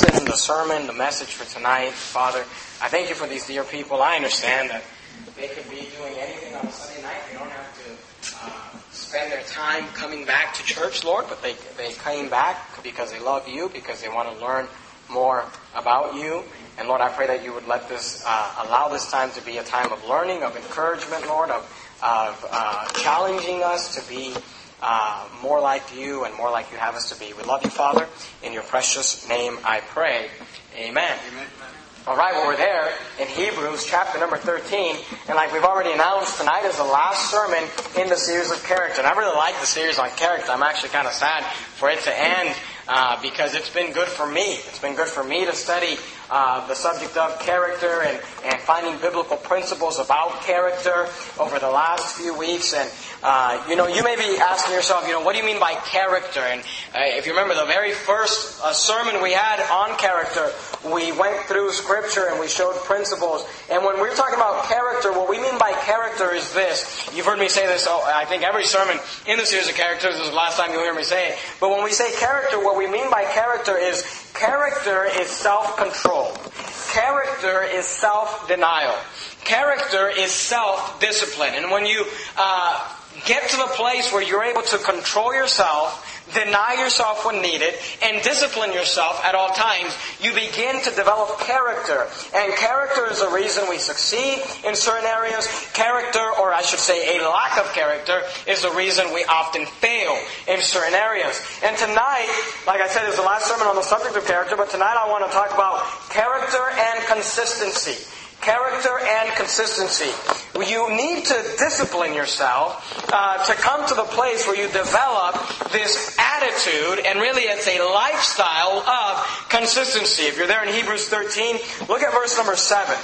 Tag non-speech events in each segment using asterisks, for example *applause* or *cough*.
the sermon, the message for tonight, Father. I thank you for these dear people. I understand that they could be doing anything on a Sunday night. They don't have to uh, spend their time coming back to church, Lord, but they, they came back because they love you, because they want to learn more about you. And Lord, I pray that you would let this, uh, allow this time to be a time of learning, of encouragement, Lord, of, of uh, challenging us to be uh, more like you and more like you have us to be. We love you, Father. In your precious name I pray. Amen. Amen. All right, well, we're there in Hebrews chapter number 13. And like we've already announced, tonight is the last sermon in the series of character. And I really like the series on character. I'm actually kind of sad for it to end uh, because it's been good for me. It's been good for me to study uh, the subject of character and, and finding biblical principles about character over the last few weeks. And, uh, you know, you may be asking yourself, you know, what do you mean by character? And uh, if you remember the very first uh, sermon we had on character, we went through scripture and we showed principles. And when we're talking about character, what we mean by character is this. You've heard me say this, oh, I think every sermon in the series of characters, this is the last time you'll hear me say it. But when we say character, what we mean by character is character is self-control. Character is self-denial. Character is self-discipline. And when you uh, get to the place where you're able to control yourself, deny yourself when needed, and discipline yourself at all times, you begin to develop character. And character is the reason we succeed in certain areas. Character, or I should say a lack of character, is the reason we often fail in certain areas. And tonight, like I said, is the last sermon on the subject of character, but tonight I want to talk about character and consistency. Character and consistency. You need to discipline yourself uh, to come to the place where you develop this attitude, and really it's a lifestyle of consistency. If you're there in Hebrews 13, look at verse number 7.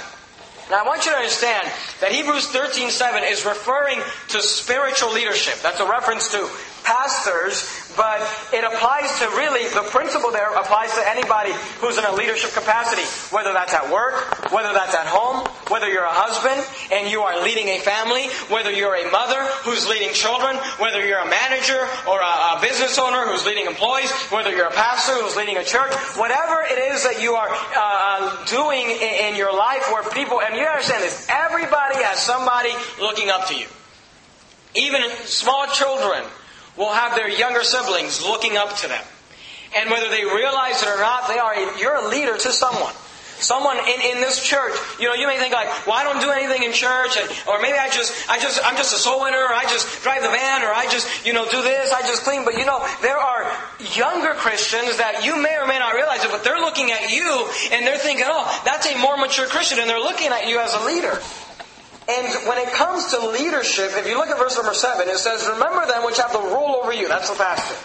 Now I want you to understand that Hebrews 13:7 is referring to spiritual leadership. That's a reference to pastors, but it applies to really, the principle there applies to anybody who's in a leadership capacity, whether that's at work, whether that's at home, whether you're a husband and you are leading a family, whether you're a mother who's leading children, whether you're a manager or a, a business owner who's leading employees, whether you're a pastor who's leading a church, whatever it is that you are uh, doing in, in your life where people, and you understand this, everybody has somebody looking up to you. Even small children will have their younger siblings looking up to them. And whether they realize it or not, they are you're a leader to someone. Someone in, in this church, you know, you may think like, well, I don't do anything in church, and, or maybe I just, I just, I'm just a soul winner, or I just drive the van, or I just, you know, do this, I just clean. But you know, there are younger Christians that you may or may not realize it, but they're looking at you, and they're thinking, oh, that's a more mature Christian, and they're looking at you as a leader. And when it comes to leadership, if you look at verse number 7, it says, Remember them which have the rule over you. That's the pastor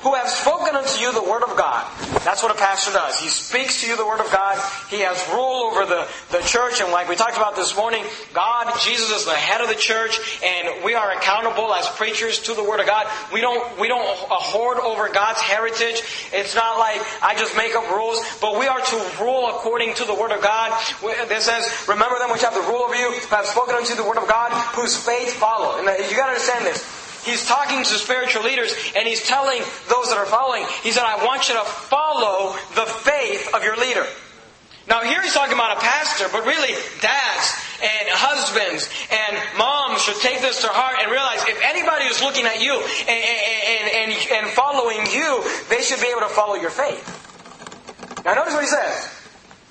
who have spoken unto you the word of God. That's what a pastor does. He speaks to you the word of God. He has rule over the, the church. And like we talked about this morning, God, Jesus is the head of the church, and we are accountable as preachers to the word of God. We don't, we don't uh, hoard over God's heritage. It's not like I just make up rules, but we are to rule according to the word of God. This says, remember them which have the rule over you, who have spoken unto you the word of God, whose faith follow. And uh, you gotta understand this. He's talking to spiritual leaders and he's telling those that are following, he said, I want you to follow the faith of your leader. Now here he's talking about a pastor, but really dads and husbands and moms should take this to heart and realize if anybody is looking at you and, and, and, and following you, they should be able to follow your faith. Now notice what he says.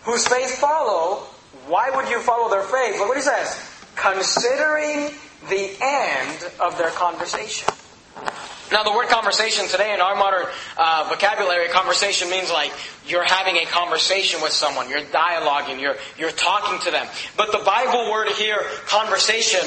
Whose faith follow, why would you follow their faith? Look what he says. Considering the end of their conversation. Now, the word conversation today in our modern uh, vocabulary, conversation means like you're having a conversation with someone, you're dialoguing, you're, you're talking to them. But the Bible word here, conversation,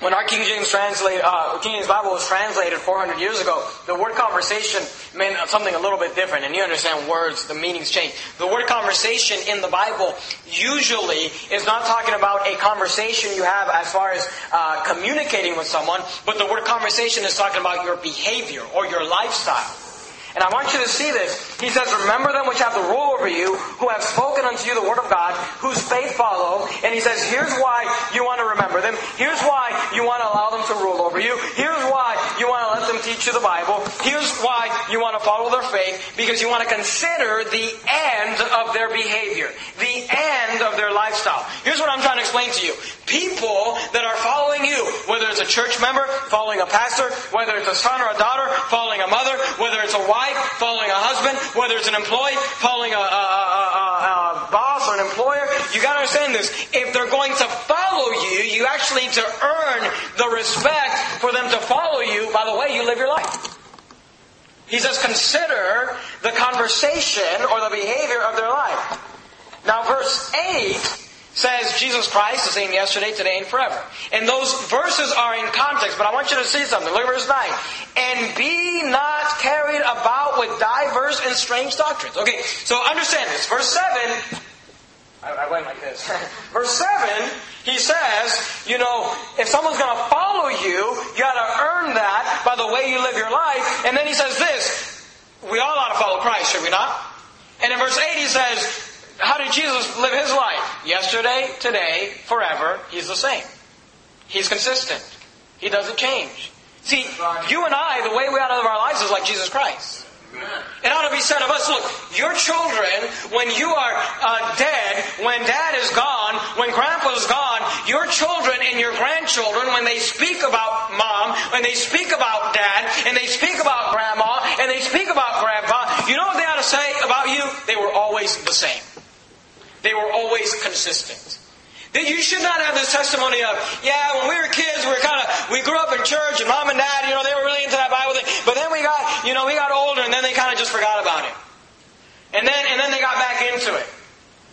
when our King James translate, uh, King James Bible was translated 400 years ago, the word conversation meant something a little bit different. And you understand words, the meanings change. The word conversation in the Bible usually is not talking about a conversation you have as far as uh, communicating with someone, but the word conversation is talking about your behavior or your lifestyle. And I want you to see this. He says, Remember them which have the rule over you, who have spoken unto you the word of God, whose faith follow. And he says, Here's why you want to remember them. Here's why you want to allow them to rule over you. Here's why you want to let them teach you the Bible. Here's why you want to follow their faith, because you want to consider the end of their behavior, the end of their lifestyle. Here's what I'm trying to explain to you. People that are following you, whether it's a church member following a pastor, whether it's a son or a daughter following a mother, whether it's a wife following a husband, whether it's an employee following a, a, a, a boss or an employer, you got to understand this. If they're going to follow you, you actually need to earn the respect for them to follow you by the way you live your life. He says, consider the conversation or the behavior of their life. Now, verse 8 says Jesus Christ the same yesterday, today, and forever. And those verses are in context, but I want you to see something. Look at verse 9. And be not carried about with diverse and strange doctrines. Okay, so understand this. Verse 7, I, I went like this. *laughs* verse 7, he says, you know, if someone's going to follow you, you got to earn that by the way you live your life. And then he says this, we all ought to follow Christ, should we not? And in verse 8 he says, how did Jesus live his life? Yesterday, today, forever, he's the same. He's consistent. He doesn't change. See, you and I, the way we ought to live our lives is like Jesus Christ. It ought to be said of us, look, your children, when you are uh, dead, when dad is gone, when grandpa's gone, your children and your grandchildren, when they speak about mom, when they speak about dad, and they speak about grandma, and they speak about grandpa, you know what they ought to say about you? They were always the same. They were always consistent. That you should not have this testimony of, yeah, when we were kids, we were kind of, we grew up in church, and mom and dad, you know, they were really into that Bible thing. But then we got, you know, we got older, and then they kind of just forgot about it. And then, and then they got back into it.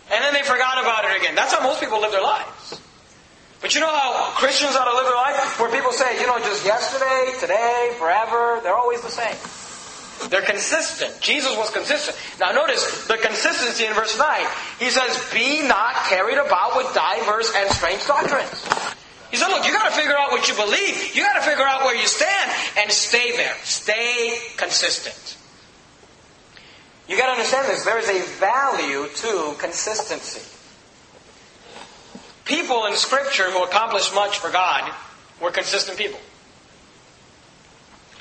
And then they forgot about it again. That's how most people live their lives. But you know how Christians ought to live their life? Where people say, you know, just yesterday, today, forever, they're always the same. They're consistent. Jesus was consistent. Now notice the consistency in verse 9. He says, Be not carried about with diverse and strange doctrines. He said, look, you gotta figure out what you believe. You gotta figure out where you stand and stay there. Stay consistent. You gotta understand this. There is a value to consistency. People in scripture who accomplished much for God were consistent people.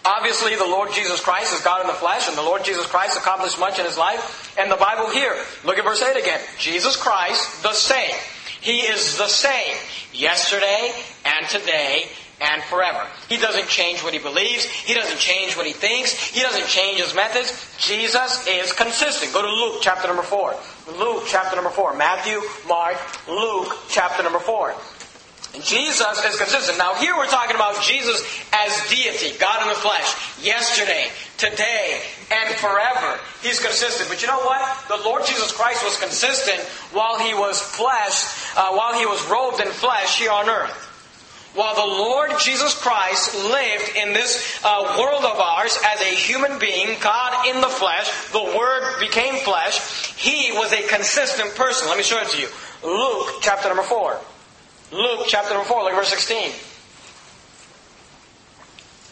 Obviously, the Lord Jesus Christ is God in the flesh, and the Lord Jesus Christ accomplished much in his life. And the Bible here, look at verse 8 again. Jesus Christ, the same. He is the same yesterday and today and forever. He doesn't change what he believes. He doesn't change what he thinks. He doesn't change his methods. Jesus is consistent. Go to Luke chapter number 4. Luke chapter number 4. Matthew, Mark, Luke chapter number 4. Jesus is consistent. Now here we're talking about Jesus as deity, God in the flesh, yesterday, today, and forever. He's consistent. But you know what? The Lord Jesus Christ was consistent while he was flesh, uh, while he was robed in flesh here on earth. While the Lord Jesus Christ lived in this uh, world of ours as a human being, God in the flesh, the Word became flesh, He was a consistent person. Let me show it to you. Luke chapter number 4. Luke chapter number 4, look at verse 16.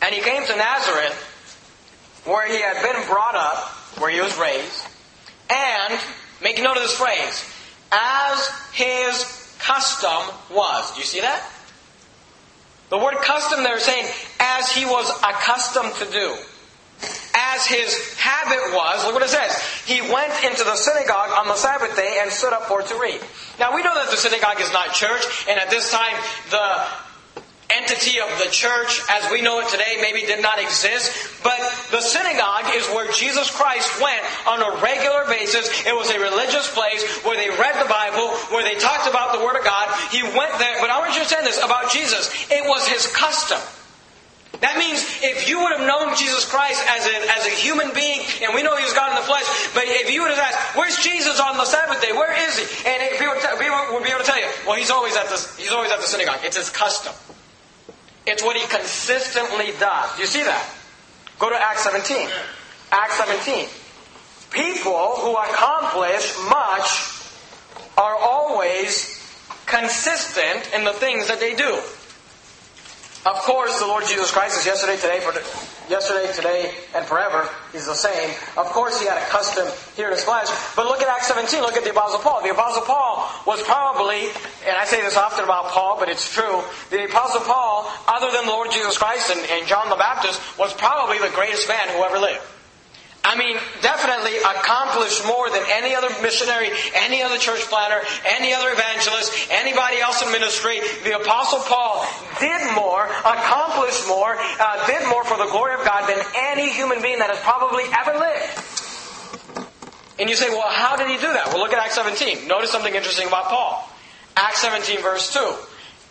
And he came to Nazareth, where he had been brought up, where he was raised, and, make note of this phrase, as his custom was. Do you see that? The word custom there is saying, as he was accustomed to do. As his habit was, look what it says. He went into the synagogue on the Sabbath day and stood up for to read. Now we know that the synagogue is not church, and at this time the entity of the church as we know it today maybe did not exist, but the synagogue is where Jesus Christ went on a regular basis. It was a religious place where they read the Bible, where they talked about the Word of God. He went there, but I want you to understand this about Jesus. It was his custom. That means if you would have known Jesus Christ as a, as a human being, and we know he was God in the flesh, but if you would have asked, where's Jesus on the Sabbath day? Where is he? And people, people would be able to tell you, well, he's always at the, he's always at the synagogue. It's his custom. It's what he consistently does. You see that? Go to Acts 17. Acts 17. People who accomplish much are always consistent in the things that they do. Of course, the Lord Jesus Christ is yesterday, today, for yesterday, today, and forever. He's the same. Of course, he had a custom here in his flesh. But look at Acts 17. Look at the Apostle Paul. The Apostle Paul was probably, and I say this often about Paul, but it's true. The Apostle Paul, other than the Lord Jesus Christ and, and John the Baptist, was probably the greatest man who ever lived. I mean, definitely accomplished more than any other missionary, any other church planter, any other evangelist, anybody else in ministry. The Apostle Paul did more, accomplished more, uh, did more for the glory of God than any human being that has probably ever lived. And you say, well, how did he do that? Well, look at Acts 17. Notice something interesting about Paul. Acts 17, verse 2.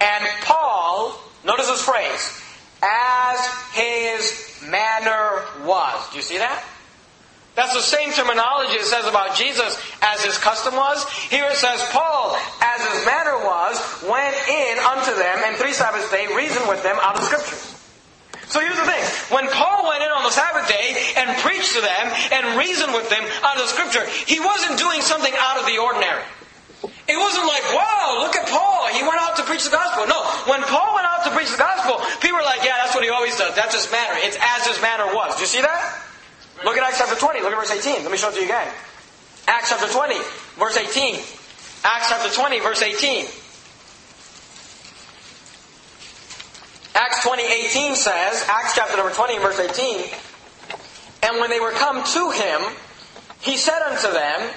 And Paul, notice this phrase, as his manner was. Do you see that? That's the same terminology it says about Jesus as his custom was. Here it says, Paul, as his manner was, went in unto them, and three Sabbaths day reasoned with them out of the Scriptures. So here's the thing. When Paul went in on the Sabbath day and preached to them and reasoned with them out of the Scripture, he wasn't doing something out of the ordinary. It wasn't like, wow, look at Paul. He went out to preach the gospel. No. When Paul went out to preach the gospel, people were like, yeah, that's what he always does. That's his manner. It's as his manner was. Do you see that? Look at Acts chapter 20. Look at verse 18. Let me show it to you again. Acts chapter 20, verse 18. Acts chapter 20, verse 18. Acts 20, 18 says, Acts chapter number 20, verse 18, And when they were come to him, he said unto them,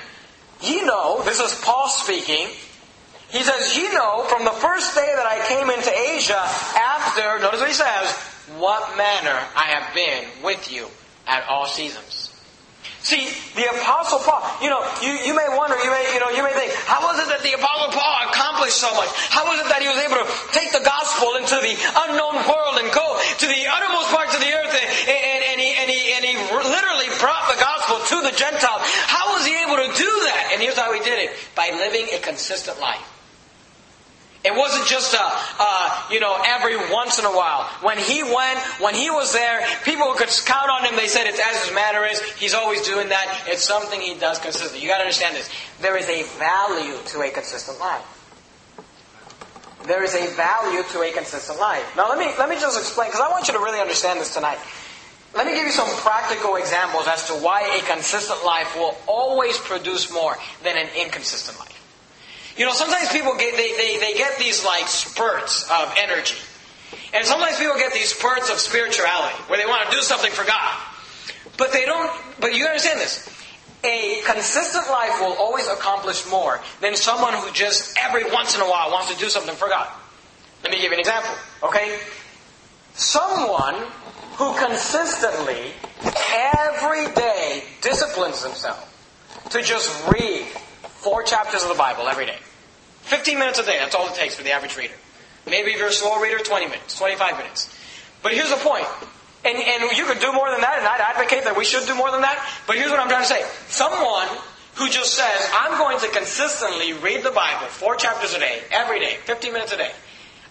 Ye know, this is Paul speaking, he says, Ye know, from the first day that I came into Asia, after, notice what he says, what manner I have been with you at all seasons. See, the Apostle Paul, you know, you, you may wonder, you may, you know, you may think, how was it that the Apostle Paul accomplished so much? How was it that he was able to take the gospel into the unknown world and go to the uttermost parts of the earth and, and, and, he, and, he, and he literally brought the gospel to the Gentiles? How was he able to do that? And here's how he did it. By living a consistent life. It wasn't just a, you know, every once in a while. When he went, when he was there, people could count on him. They said it's as his manner is. He's always doing that. It's something he does consistently. You got to understand this. There is a value to a consistent life. There is a value to a consistent life. Now let me let me just explain because I want you to really understand this tonight. Let me give you some practical examples as to why a consistent life will always produce more than an inconsistent life. You know, sometimes people get, they, they, they get these like spurts of energy. And sometimes people get these spurts of spirituality where they want to do something for God. But they don't, but you understand this. A consistent life will always accomplish more than someone who just every once in a while wants to do something for God. Let me give you an example, okay? Someone who consistently, every day, disciplines himself to just read four chapters of the Bible every day. 15 minutes a day, that's all it takes for the average reader. Maybe if you're a slow reader, 20 minutes, 25 minutes. But here's the point. And, and you could do more than that, and I'd advocate that we should do more than that. But here's what I'm trying to say. Someone who just says, I'm going to consistently read the Bible, four chapters a day, every day, 15 minutes a day.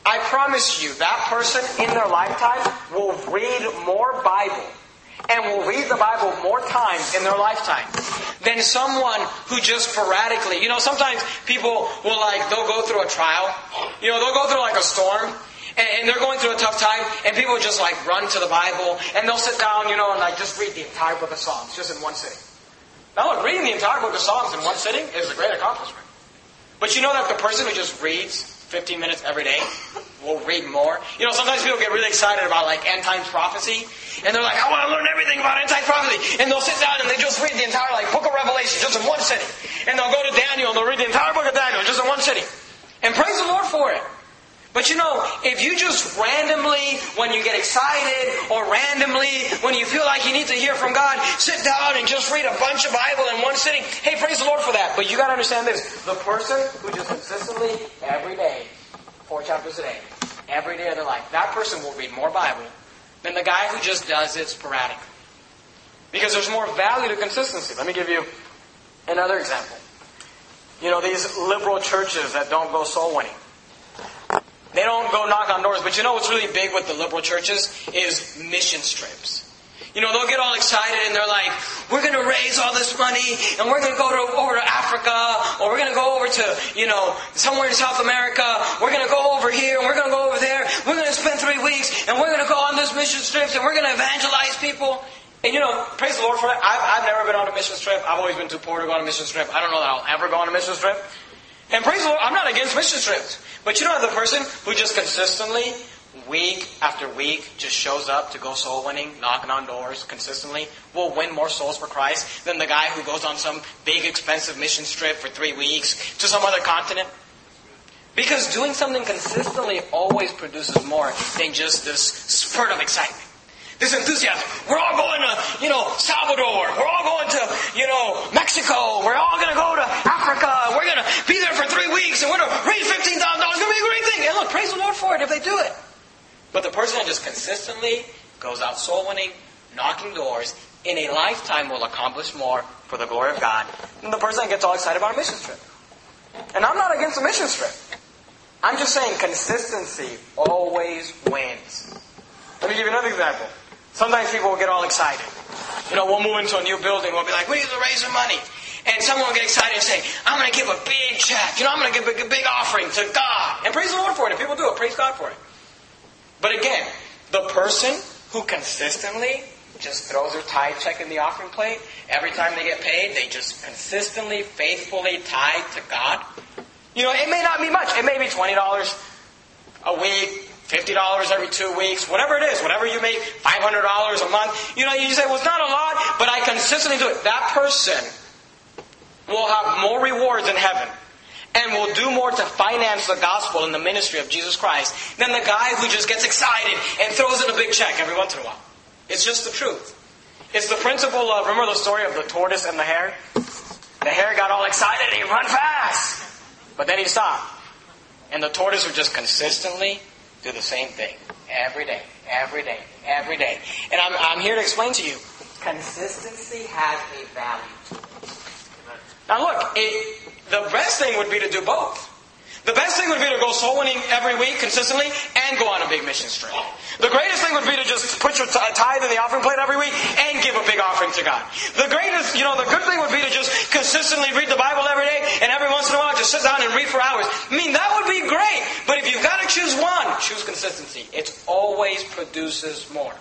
I promise you, that person in their lifetime will read more Bible and will read the Bible more times in their lifetime than someone who just sporadically, you know, sometimes people will like, they'll go through a trial, you know, they'll go through like a storm, and, they're going through a tough time, and people just like run to the Bible, and they'll sit down, you know, and like just read the entire book of Psalms just in one sitting. Now look, reading the entire book of Psalms in one sitting is a great accomplishment. But you know that the person who just reads 15 minutes every day. We'll read more. You know, sometimes people get really excited about like end times prophecy, and they're like, I want to learn everything about end times prophecy. And they'll sit down and they just read the entire like book of Revelation just in one sitting. And they'll go to Daniel and they'll read the entire book of Daniel just in one sitting. And praise the Lord for it. But you know, if you just randomly, when you get excited, or randomly, when you feel like you need to hear from God, sit down and just read a bunch of Bible in one sitting, hey, praise the Lord for that. But you gotta understand this. The person who just consistently, every day, four chapters a day, every day of their life, that person will read more Bible than the guy who just does it sporadically. Because there's more value to consistency. Let me give you another example. You know, these liberal churches that don't go soul winning. They don't go knock on doors. But you know what's really big with the liberal churches is mission trips. You know, they'll get all excited and they're like, we're going to raise all this money and we're going to go to, over to Africa or we're going to go over to, you know, somewhere in South America. We're going to go over here and we're going to go over there. We're going to spend three weeks and we're going to go on this mission trips and we're going to evangelize people. And you know, praise the Lord for that. I've, I've never been on a mission trip. I've always been too poor to go on a mission trip. I don't know that I'll ever go on a mission trip. And praise the Lord, I'm not against mission trips. But you know the person who just consistently week after week just shows up to go soul winning, knocking on doors consistently, will win more souls for Christ than the guy who goes on some big expensive mission trip for three weeks to some other continent. Because doing something consistently always produces more than just this spurt of excitement. This enthusiasm. We're all going to, you know, Salvador. We're all going to, you know, Mexico. We're all going to go to Africa. We're going to be there for three weeks and we're going to raise $15,000. It's going to be a great thing. And look, praise the Lord for it if they do it. But the person that just consistently goes out soul winning, knocking doors, in a lifetime will accomplish more for the glory of God than the person that gets all excited about a mission trip. And I'm not against a mission trip. I'm just saying consistency always wins. Let me give you another example. Sometimes people will get all excited. You know, we'll move into a new building. We'll be like, we need to raise some money. And someone will get excited and say, I'm going to give a big check. You know, I'm going to give a big offering to God. And praise the Lord for it. If people do it, praise God for it. But again, the person who consistently just throws their tithe check in the offering plate, every time they get paid, they just consistently, faithfully tithe to God. You know, it may not be much. It may be $20 a week, $50 every two weeks, whatever it is, whatever you make, $500 a month. You know, you say, well, it's not a lot, but I consistently do it. That person will have more rewards in heaven and will do more to finance the gospel and the ministry of Jesus Christ than the guy who just gets excited and throws in a big check every once in a while. It's just the truth. It's the principle of, remember the story of the tortoise and the hare? The hare got all excited and he ran fast. But then he stopped. And the tortoise would just consistently do the same thing. Every day, every day, every day. And I'm, I'm here to explain to you, consistency has a value. Now look, it, the best thing would be to do both. The best thing would be to go soul winning every week consistently and go on a big mission trip. The greatest thing would be to just put your tithe in the offering plate every week and give a big offering to God. The greatest, you know, the good thing would be to just consistently read the Bible every day and every once in a while just sit down and read for hours. I mean, that would be great. But if you've got to choose one, choose consistency. It always produces more.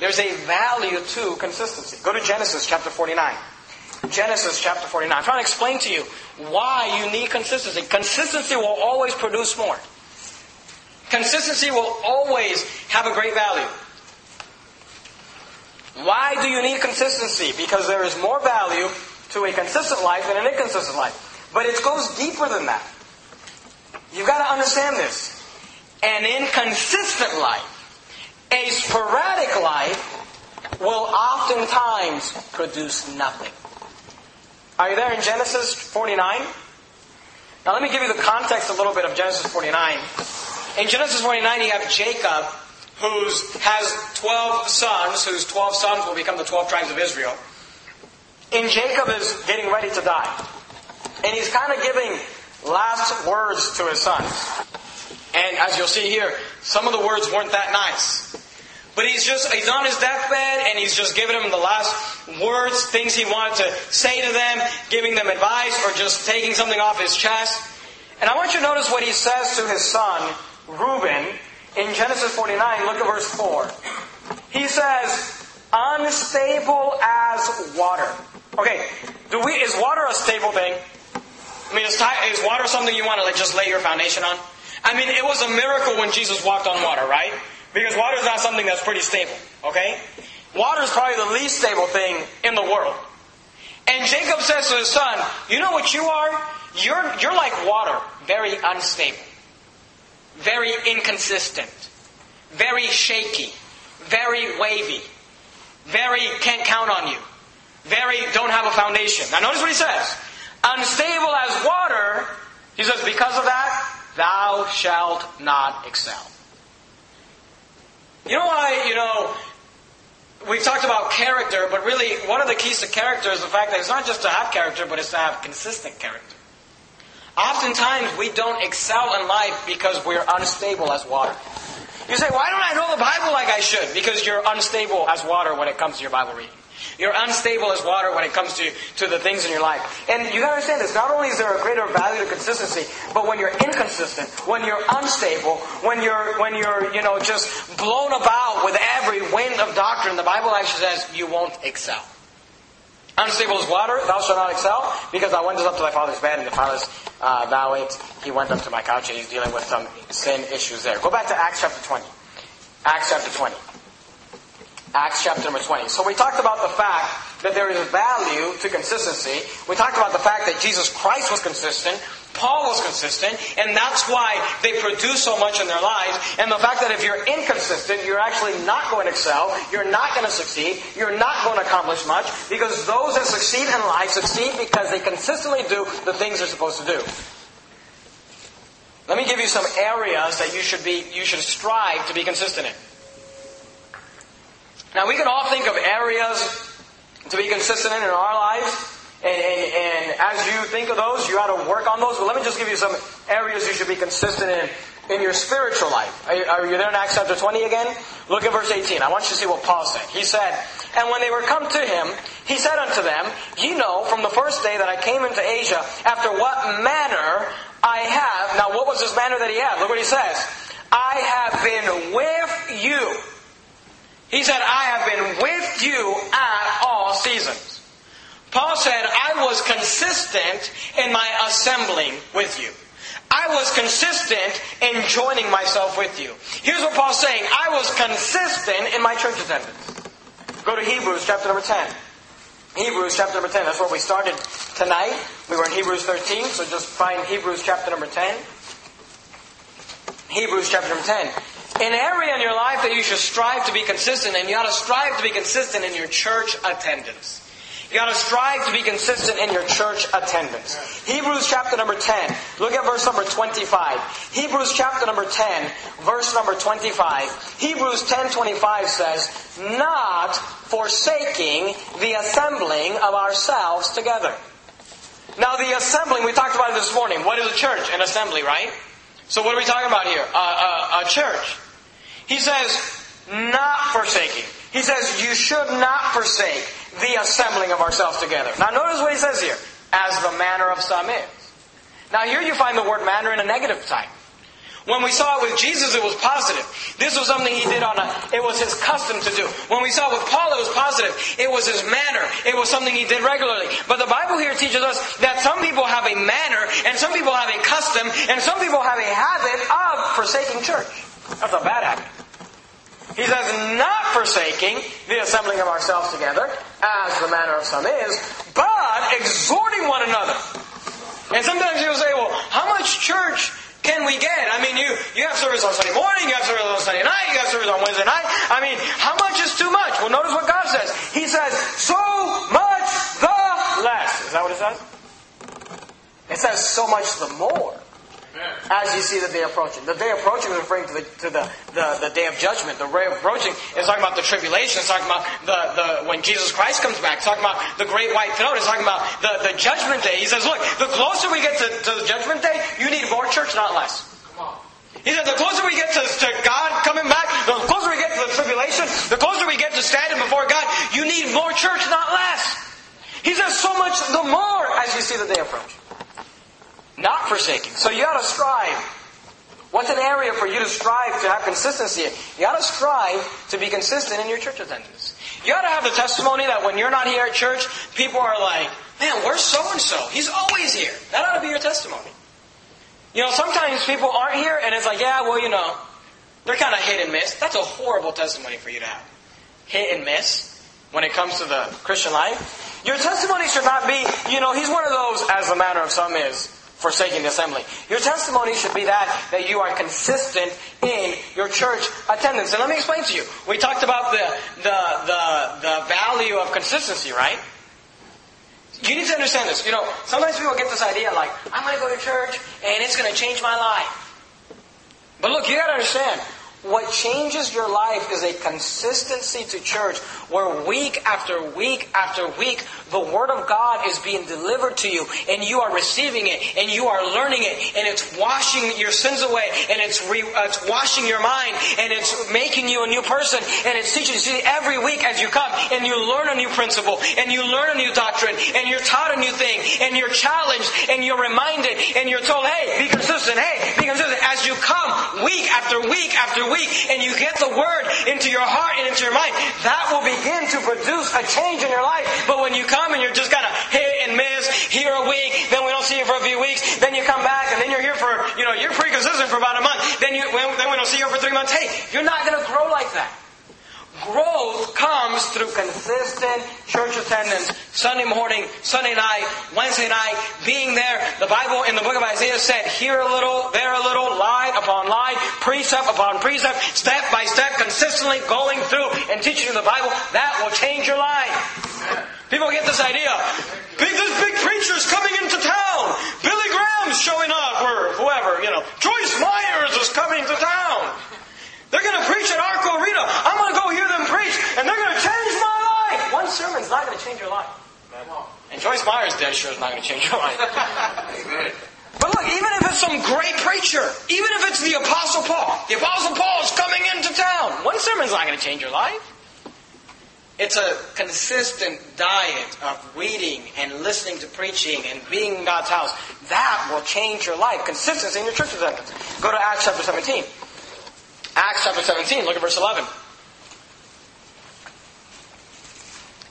There's a value to consistency. Go to Genesis chapter 49. Genesis chapter 49. I'm trying to explain to you why you need consistency. Consistency will always produce more. Consistency will always have a great value. Why do you need consistency? Because there is more value to a consistent life than an inconsistent life. But it goes deeper than that. You've got to understand this. An inconsistent life, a sporadic life, will oftentimes produce nothing. Are you there in Genesis 49? Now let me give you the context a little bit of Genesis 49. In Genesis 49, you have Jacob, who has 12 sons, whose 12 sons will become the 12 tribes of Israel. And Jacob is getting ready to die. And he's kind of giving last words to his sons. And as you'll see here, some of the words weren't that nice. But he's just, he's on his deathbed and he's just giving them the last words, things he wanted to say to them, giving them advice or just taking something off his chest. And I want you to notice what he says to his son, Reuben, in Genesis 49. Look at verse 4. He says, unstable as water. Okay, do we, is water a stable thing? I mean, is, is water something you want to like just lay your foundation on? I mean, it was a miracle when Jesus walked on water, right? Because water is not something that's pretty stable, okay? Water is probably the least stable thing in the world. And Jacob says to his son, You know what you are? You're, you're like water, very unstable, very inconsistent, very shaky, very wavy, very can't count on you, very don't have a foundation. Now notice what he says. Unstable as water, he says, because of that, thou shalt not excel. You know why, you know, we've talked about character, but really one of the keys to character is the fact that it's not just to have character, but it's to have consistent character. Oftentimes we don't excel in life because we're unstable as water. You say, why don't I know the Bible like I should? Because you're unstable as water when it comes to your Bible reading. You're unstable as water when it comes to, to the things in your life. And you gotta understand this. Not only is there a greater value to consistency, but when you're inconsistent, when you're unstable, when you're, when you're, you know, just blown about with every wind of doctrine, the Bible actually says you won't excel. Unstable as water, thou shalt not excel, because thou wentest up to thy father's bed, and the father's uh, thou ate, he went up to my couch, and he's dealing with some sin issues there. Go back to Acts chapter 20. Acts chapter 20. Acts chapter number 20. So we talked about the fact that there is a value to consistency. We talked about the fact that Jesus Christ was consistent. Paul was consistent, and that's why they produce so much in their lives. And the fact that if you're inconsistent, you're actually not going to excel, you're not going to succeed, you're not going to accomplish much, because those that succeed in life succeed because they consistently do the things they're supposed to do. Let me give you some areas that you should be you should strive to be consistent in. Now, we can all think of areas to be consistent in in our lives. And, and, and, as you think of those, you ought to work on those. But let me just give you some areas you should be consistent in in your spiritual life. Are you, are you there in Acts chapter 20 again? Look at verse 18. I want you to see what Paul said. He said, And when they were come to him, he said unto them, Ye know from the first day that I came into Asia, after what manner I have. Now, what was this manner that he had? Look what he says. I have been with you he said, I have been with you at all seasons. Paul said, I was consistent in my assembling with you. I was consistent in joining myself with you. Here's what Paul's saying. I was consistent in my church attendance. Go to Hebrews chapter number 10. Hebrews chapter number 10. That's where we started tonight. We were in Hebrews 13, so just find Hebrews chapter number 10. Hebrews chapter number 10 an area in your life that you should strive to be consistent in. You ought to strive to be consistent in your church attendance. You ought to strive to be consistent in your church attendance. Hebrews chapter number 10. Look at verse number 25. Hebrews chapter number 10, verse number 25. Hebrews 10:25 says, "Not forsaking the assembling of ourselves together." Now the assembling, we talked about it this morning. What is a church? An assembly, right? So what are we talking about here? A church. He says, not forsaking. He says, you should not forsake the assembling of ourselves together. Now notice what he says here. As the manner of some is. Now here you find the word manner in a negative type. When we saw it with Jesus, it was positive. This was something he did on a, it was his custom to do. When we saw it with Paul, it was positive. It was his manner. It was something he did regularly. But the Bible here teaches us that some people have a manner, and some people have a custom, and some people have a habit of forsaking church. That's a bad habit. He says, not forsaking the assembling of ourselves together, as the manner of some is, but exhorting one another. And sometimes you'll say, well, how much church can we get? I mean, you, you have service on Sunday morning, you have service on Sunday night, you have service on Wednesday night. I mean, how much is too much? Well, notice what God says. He says, so much the less. Is that what it says? It says, so much the more as you see the day approaching. The day approaching is referring to the to the, the, the day of judgment. The day approaching is talking about the tribulation. It's talking about the, the when Jesus Christ comes back. It's talking about the great white throne. It's talking about the, the judgment day. He says, look, the closer we get to, to the judgment day, you need more church, not less. He said, the closer we get to, to God coming back, the closer we get to the tribulation, the closer we get to standing before God, you need more church, not less. He says, so much the more as you see the day approach. Not forsaking. So you to strive. What's an area for you to strive to have consistency? You ought to strive to be consistent in your church attendance. You to have the testimony that when you're not here at church, people are like, man, where's so and so? He's always here. That ought to be your testimony. You know, sometimes people aren't here and it's like, yeah, well, you know, they're kind of hit and miss. That's a horrible testimony for you to have. Hit and miss when it comes to the Christian life. Your testimony should not be, you know, he's one of those, as the manner of some is forsaking the assembly. Your testimony should be that, that you are consistent in your church attendance. And let me explain to you. We talked about the, the, the, the value of consistency, right? You need to understand this. You know, sometimes people get this idea like, I'm going to go to church and it's going to change my life. But look, you got to understand. What changes your life is a consistency to church where week after week after week, the Word of God is being delivered to you and you are receiving it and you are learning it and it's washing your sins away and it's, re, uh, it's washing your mind and it's making you a new person and it's teaching you every week as you come and you learn a new principle and you learn a new doctrine and you're taught a new thing and you're challenged and you're reminded and you're told, hey, be consistent, hey, be consistent. As you come week after week after week and you get the Word into your heart and into your mind, that will begin to produce a change in your life. But when you come and you're just kind of hit and miss, here a week, then we don't see you for a few weeks, then you come back and then you're here for, you know, you're pretty consistent for about a month, then you, then we don't see you for three months. Hey, you're not going to grow like that. Growth comes through consistent church attendance, Sunday morning, Sunday night, Wednesday night, being there. The Bible in the book of Isaiah said, here a little, there a little, line upon line, precept upon precept, step by step, consistently going through and teaching the Bible. That will change your life. People get this idea. Big, this big preacher's coming into town. Billy Graham's showing up, or whoever, you know. Joyce Myers is coming to town. They're going to preach at Arco Arena. I'm going to go hear them preach, and they're going to change my life. One sermon's not going to change your life. And Joyce Meyer's dead sure is not going to change your life. *laughs* But look, even if it's some great preacher, even if it's the Apostle Paul, the Apostle Paul is coming into town. One sermon's not going to change your life. It's a consistent diet of reading and listening to preaching and being in God's house. That will change your life. Consistency in your church attendance. Go to Acts chapter 17. Acts chapter 17, look at verse 11.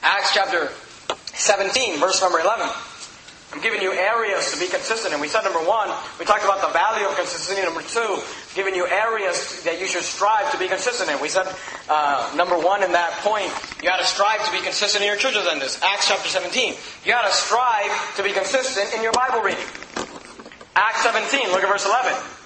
Acts chapter 17, verse number 11. I'm giving you areas to be consistent. And we said number one, we talked about the value of consistency. Number two, giving you areas that you should strive to be consistent in. We said uh, number one in that point, you got to strive to be consistent in your church attendance. Acts chapter 17. You got to strive to be consistent in your Bible reading. Acts 17, look at verse 11.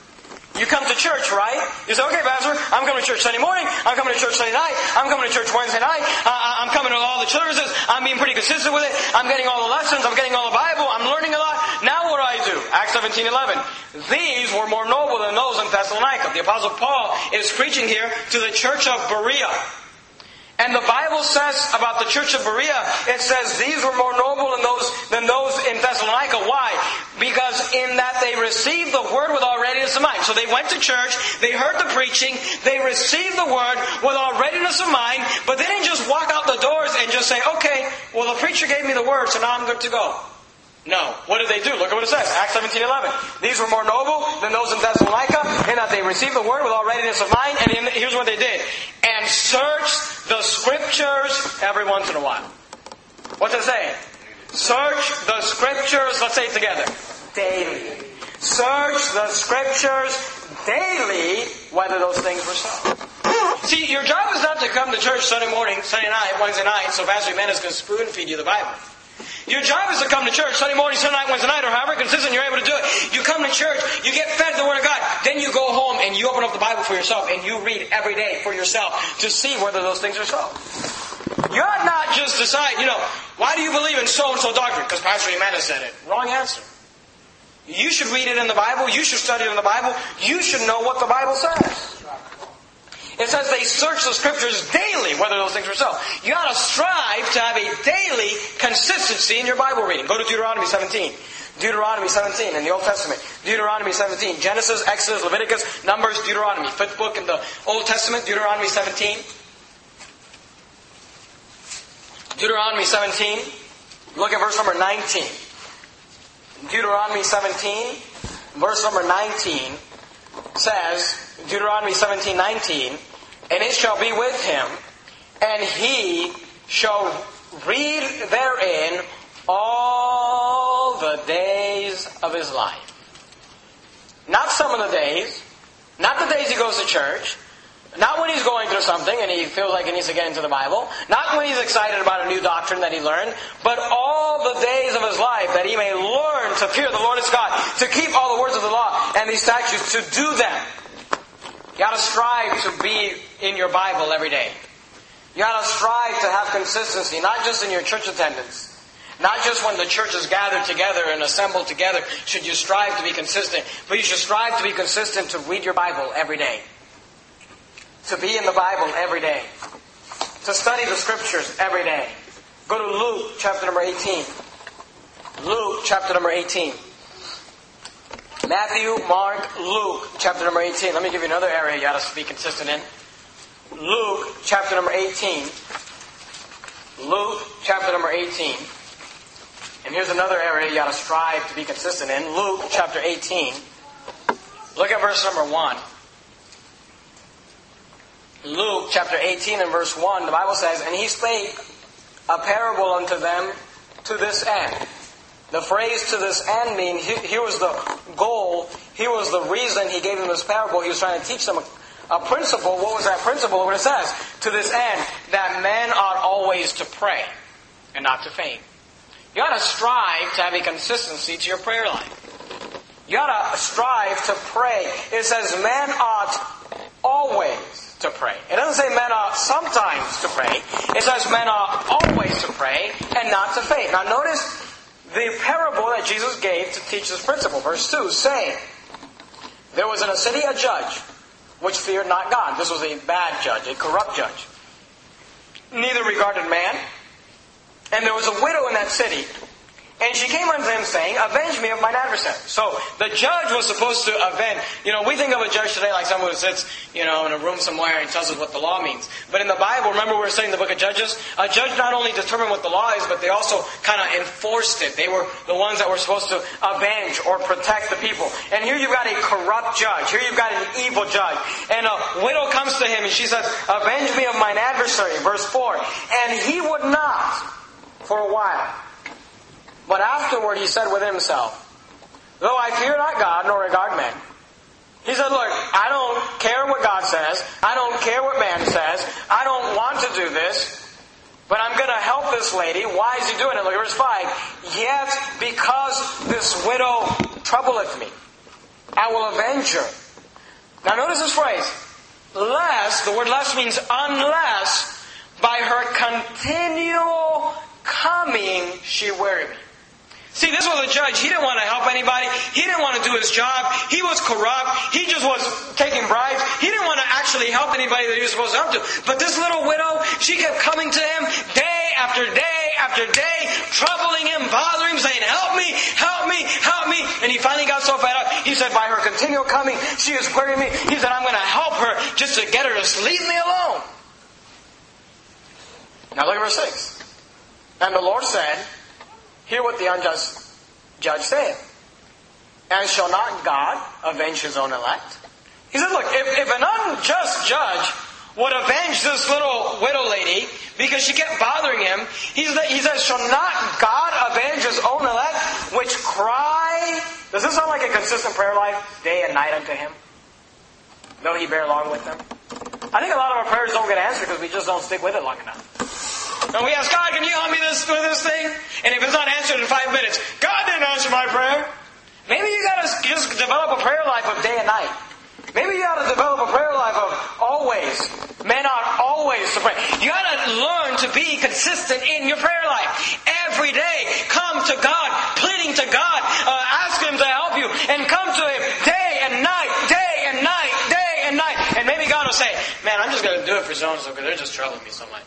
You come to church, right? You say, okay, Pastor, I'm coming to church Sunday morning. I'm coming to church Sunday night. I'm coming to church Wednesday night. Uh, I'm coming to all the services. I'm being pretty consistent with it. I'm getting all the lessons. I'm getting all the Bible. I'm learning a lot. Now what do I do? Acts 17, 11. These were more noble than those in Thessalonica. The Apostle Paul is preaching here to the church of Berea. And the Bible says about the church of Berea, it says these were more noble than those, than those in Thessalonica. Why? Because in that they received the word with all readiness of mind. So they went to church, they heard the preaching, they received the word with all readiness of mind, but they didn't just walk out the doors and just say, okay, well the preacher gave me the word, so now I'm good to go. No. What did they do? Look at what it says. Acts 17, 11. These were more noble than those in Thessalonica in that they received the word with all readiness of mind. And in, here's what they did. And searched the scriptures every once in a while. What's it saying? Search the scriptures, let's say it together. Daily. Search the scriptures daily whether those things were so. See, your job is not to come to church Sunday morning, Sunday night, Wednesday night, so Pastor Jimenez can spoon feed you the Bible. Your job is to come to church Sunday morning, Sunday night, Wednesday night, or however consistent you're able to do it. You come to church, you get fed the Word of God, then you go home and you open up the Bible for yourself and you read every day for yourself to see whether those things are so. You're not just decide, you know, why do you believe in so and so doctrine? Because Pastor Jimenez said it. Wrong answer. You should read it in the Bible. You should study it in the Bible. You should know what the Bible says. It says they search the scriptures daily, whether those things were so. You ought to strive to have a daily consistency in your Bible reading. Go to Deuteronomy 17. Deuteronomy 17 in the Old Testament. Deuteronomy 17. Genesis, Exodus, Leviticus, Numbers, Deuteronomy. Fifth book in the Old Testament, Deuteronomy 17. Deuteronomy 17. Look at verse number 19. Deuteronomy 17, verse number 19 says, Deuteronomy 17, 19, and it shall be with him, and he shall read therein all the days of his life. Not some of the days, not the days he goes to church, not when he's going through something and he feels like he needs to get into the Bible. Not when he's excited about a new doctrine that he learned. But all the days of his life that he may learn to fear the Lord his God, to keep all the words of the law and these statutes, to do them. You gotta strive to be in your Bible every day. You gotta strive to have consistency, not just in your church attendance. Not just when the church is gathered together and assembled together should you strive to be consistent, but you should strive to be consistent to read your Bible every day. to be in the Bible every day, to study the scriptures every day. Go to Luke chapter number 18. Luke chapter number 18. Matthew, Mark, Luke chapter number 18. Let me give you another area you ought to be consistent in. Luke chapter number 18. Luke chapter number 18. And here's another area you got to strive to be consistent in. Luke chapter 18. Look at verse number 1. Luke chapter 18 and verse 1, the Bible says, And he spake a parable unto them to this end. The phrase to this end means here was the goal, here was the reason he gave them this parable. He was trying to teach them a, principle. What was that principle? What it says, to this end, that men ought always to pray and not to faint. You ought to strive to have a consistency to your prayer life. You ought to strive to pray. It says men ought always to pray. It doesn't say men ought sometimes to pray. It says men ought always to pray and not to faint. Now notice the parable that Jesus gave to teach this principle. Verse 2 saying, There was in a city a judge which feared not God. This was a bad judge, a corrupt judge. Neither regarded man. And there was a widow in that city and she came unto him saying, Avenge me of mine adversary. So the judge was supposed to avenge. You know, we think of a judge today like someone who sits, you know, in a room somewhere and tells us what the law means. But in the Bible, remember we were saying in the book of Judges, a judge not only determined what the law is, but they also kind of enforced it. They were the ones that were supposed to avenge or protect the people. And here you've got a corrupt judge. Here you've got an evil judge. And a widow comes to him and she says, Avenge me of mine adversary. Verse 4. And he would not for a while. But afterward he said within himself, Though I fear not God nor regard man. He said, Look, I don't care what God says. I don't care what man says. I don't want to do this. But I'm going to help this lady. Why is he doing it? Look at verse 5. Yet because this widow troubleth me, I will avenge her. Now notice this phrase. Lest, the word lest means unless, by her continual coming she weary me. See, this was a judge. He didn't want to help anybody. He didn't want to do his job. He was corrupt. He just was taking bribes. He didn't want to actually help anybody that he was supposed to help to. But this little widow, she kept coming to him day after day after day, troubling him, bothering him, saying, help me, help me, help me. And he finally got so fed up. He said, by her continual coming, she is querying me. He said, I'm going to help her just to get her to leave me alone. Now look at verse 6. And the Lord said, Hear what the unjust judge said. And shall not God avenge his own elect? He said, look, if, if an unjust judge would avenge this little widow lady because she kept bothering him, he, he says, shall not God avenge his own elect, which cry? Does this sound like a consistent prayer life, day and night unto him? Though he bear long with them? I think a lot of our prayers don't get answered because we just don't stick with it long enough. And we ask God, can you help me this, with this thing? And if it's not answered in five minutes, God didn't answer my prayer. Maybe you gotta just develop a prayer life of day and night. Maybe you gotta develop a prayer life of always. Men ought always to pray. You gotta learn to be consistent in your prayer life. Every day, come to God, pleading to God, uh, ask Him to help you, and come to Him day and night, day and night, day and night. And maybe God will say, man, I'm just gonna do it for so and so because they're just troubling me so much.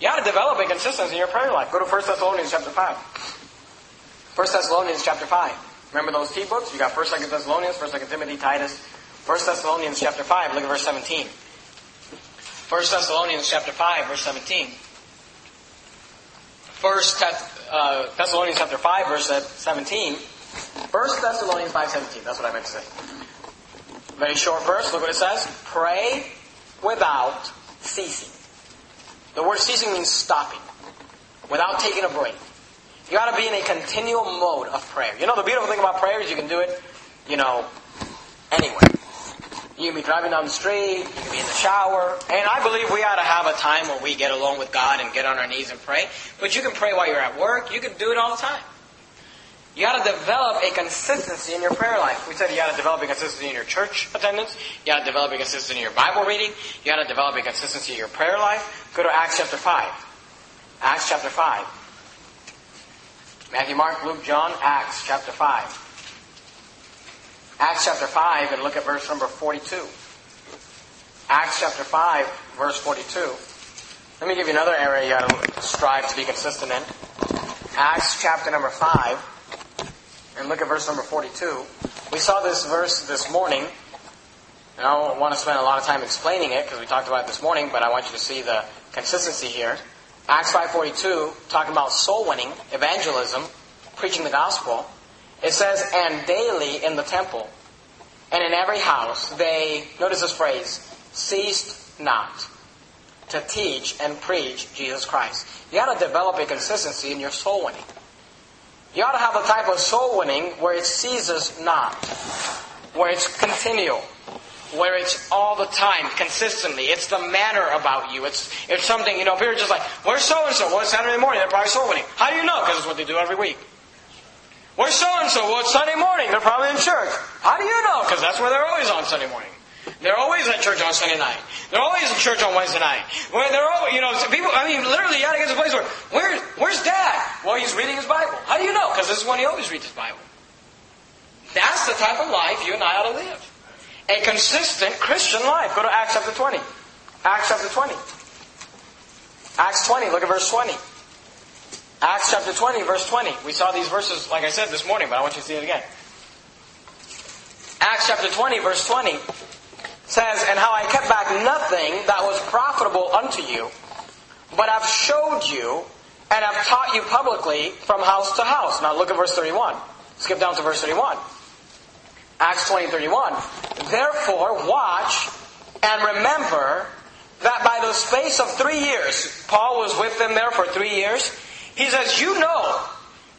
You got to develop a consistency in your prayer life. Go to 1 Thessalonians chapter 5. 1 Thessalonians chapter 5. Remember those T books? You got 1 2 Thessalonians, 1 2 Timothy, Titus. 1 Thessalonians chapter 5, look at verse 17. 1 Thessalonians chapter 5, verse 17. 1 uh, Thessalonians chapter 5, verse 17. 1 Thessalonians 5, 17. That's what I meant to say. Very short verse. Look what it says. Pray without ceasing. The word ceasing means stopping, without taking a break. You got to be in a continual mode of prayer. You know, the beautiful thing about prayer is you can do it, you know, anywhere. You can be driving down the street, you can be in the shower, and I believe we ought to have a time where we get alone with God and get on our knees and pray. But you can pray while you're at work, you can do it all the time. You got to develop a consistency in your prayer life. We said you got to develop a consistency in your church attendance. You got to develop a consistency in your Bible reading. You got to develop a consistency in your prayer life. Go to Acts chapter 5. Acts chapter 5. Matthew, Mark, Luke, John, Acts chapter 5. Acts chapter 5 and look at verse number 42. Acts chapter 5, verse 42. Let me give you another area you got to strive to be consistent in. Acts chapter number 5, and look at verse number 42. We saw this verse this morning, and I don't want to spend a lot of time explaining it because we talked about it this morning, but I want you to see the consistency here. Acts 5.42, talking about soul winning, evangelism, preaching the gospel. It says, and daily in the temple and in every house they, notice this phrase, ceased not to teach and preach Jesus Christ. You got to develop a consistency in your soul winning. You ought to have a type of soul winning where it ceases not, where it's continual, where it's all the time, consistently. It's the manner about you. It's it's something you know. People are just like, "Where's so and so?" Well, it's Saturday morning. They're probably soul winning. How do you know? Because it's what they do every week. Where's so and so? Well, it's Sunday morning. They're probably in church. How do you know? Because that's where they're always on Sunday morning. They're always at church on Sunday night. They're always in church on Wednesday night. Where they're always, you know, people. I mean, literally, you got to get to a place where, where, where's Dad? Well, he's reading his Bible. How do you know? Because this is when he always reads his Bible. That's the type of life you and I ought to live. A consistent Christian life. Go to Acts chapter 20. Acts chapter 20. Acts 20. Look at verse 20. Acts chapter 20, verse 20. We saw these verses, like I said, this morning, but I want you to see it again. Acts chapter 20, verse 20 says, And how I kept back nothing that was profitable unto you, but I've showed you and I've taught you publicly from house to house. Now look at verse 31. Skip down to verse 31. Acts 20, 31. Therefore, watch and remember that by the space of three years, Paul was with them there for three years. He says, You know.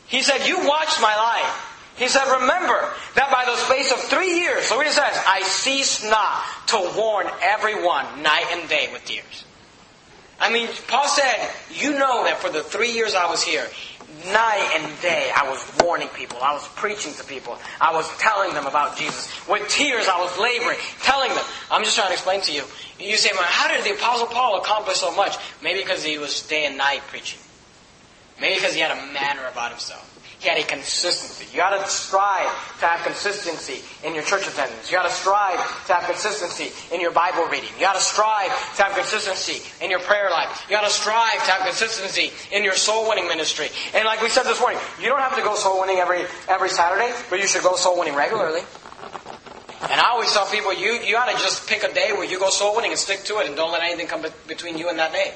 He said, You watched my life. He said, Remember that by the space of three years, so he says, I cease not to warn everyone night and day with tears. I mean, Paul said, You know that for the three years I was here, night and day I was warning people. I was preaching to people. I was telling them about Jesus. With tears I was laboring, telling them. I'm just trying to explain to you. You say, how did the Apostle Paul accomplish so much? Maybe because he was day and night preaching. Maybe because he had a manner about himself. Had a consistency. You gotta strive to have consistency in your church attendance. You gotta strive to have consistency in your Bible reading. You gotta strive to have consistency in your prayer life. You gotta strive to have consistency in your soul winning ministry. And like we said this morning, you don't have to go soul winning every every Saturday, but you should go soul winning regularly. And I always tell people, you you ought to just pick a day where you go soul winning and stick to it, and don't let anything come between you and that day.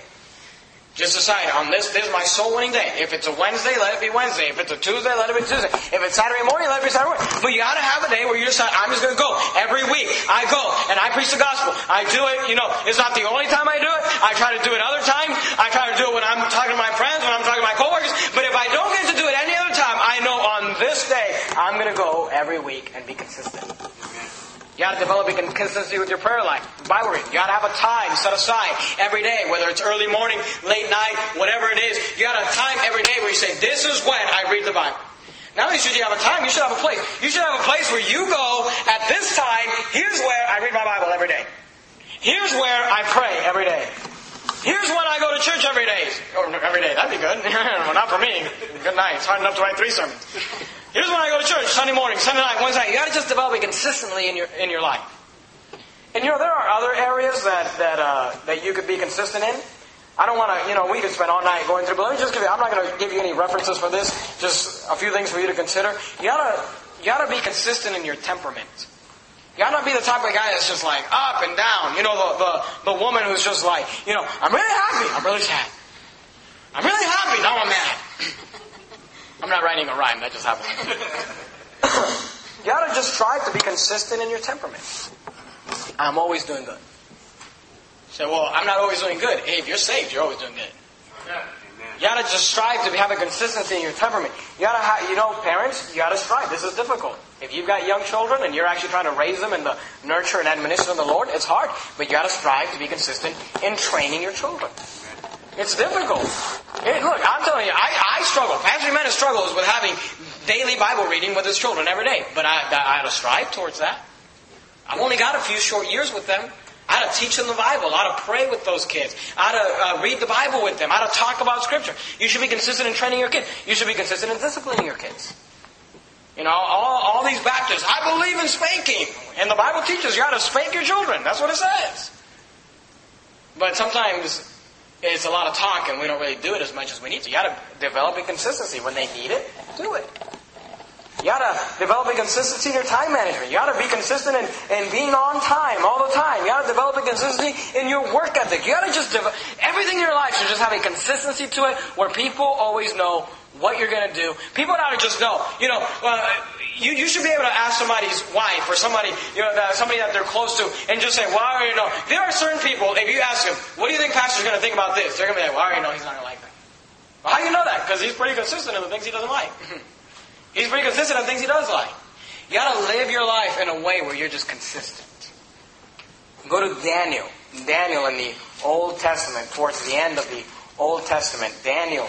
Just decide on this, this is my soul winning day. If it's a Wednesday, let it be Wednesday. If it's a Tuesday, let it be Tuesday. If it's Saturday morning, let it be Saturday morning. But you gotta have a day where you decide, I'm just gonna go. Every week, I go and I preach the gospel. I do it, you know, it's not the only time I do it. I try to do it other times. I try to do it when I'm talking to my friends, when I'm talking to my coworkers. But if I don't get to do it any other time, I know on this day, I'm gonna go every week and be consistent. You got to develop a consistency with your prayer life, Bible reading. You got to have a time set aside every day, whether it's early morning, late night, whatever it is. You gotta a time every day where you say, "This is when I read the Bible." Not only should you have a time, you should have a place. You should have a place where you go at this time. Here's where I read my Bible every day. Here's where I pray every day. Here's when I go to church every day. Or every day. That'd be good. *laughs* well, not for me. Good night. It's hard enough to write three sermons. Here's when I go to church, Sunday morning, Sunday night, Wednesday night. You gotta just develop it consistently in your, in your life. And you know, there are other areas that, that, uh, that you could be consistent in. I don't want to, you know, we could spend all night going through, but let me just give you, I'm not going to give you any references for this, just a few things for you to consider. You gotta, you gotta be consistent in your temperament. You gotta not be the type of guy that's just like up and down. You know, the, the, the woman who's just like, you know, I'm really happy, I'm really sad. I'm really happy, now I'm mad. *laughs* I'm not writing a rhyme, that just happened. *coughs* you gotta just try to be consistent in your temperament. I'm always doing good. Say, well, I'm not always doing good. Hey, if you're saved, you're always doing good. You gotta just strive to have a consistency in your temperament. You gotta have, you know, parents, you gotta strive. This is difficult. If you've got young children and you're actually trying to raise them in the nurture and admonition of the Lord, it's hard. But you gotta strive to be consistent in training your children. It's difficult. Hey, look, I'm telling you, I, I struggle. Pastor Jimenez struggles with having daily Bible reading with his children every day. But I, I had to strive towards that. I've only got a few short years with them. I had to teach them the Bible. I had to pray with those kids. I had to uh, read the Bible with them. I had to talk about Scripture. You should be consistent in training your kids. You should be consistent in disciplining your kids. You know, all, these Baptists, I believe in spanking. And the Bible teaches you how to spank your children. That's what it says. But sometimes it's a lot of talk and we don't really do it as much as we need to. You gotta develop a consistency. When they need it, do it. You gotta develop a consistency in your time management. You gotta be consistent in, in being on time all the time. You gotta develop a consistency in your work ethic. You gotta just develop, everything in your life should just have a consistency to it where people always know what you're gonna do. People ought to just know, you know, uh, you, you should be able to ask somebody's wife or somebody, you know, that, somebody that they're close to and just say, well, you know, there are certain people, if you ask them, what do you think pastor's gonna think about this? They're gonna be like, well, you know, he's not gonna like that. Well, how do you know that? Because he's pretty consistent in the things he doesn't like. *laughs* He's pretty consistent on things he does like. You gotta live your life in a way where you're just consistent. Go to Daniel. Daniel in the Old Testament, towards the end of the Old Testament. Daniel,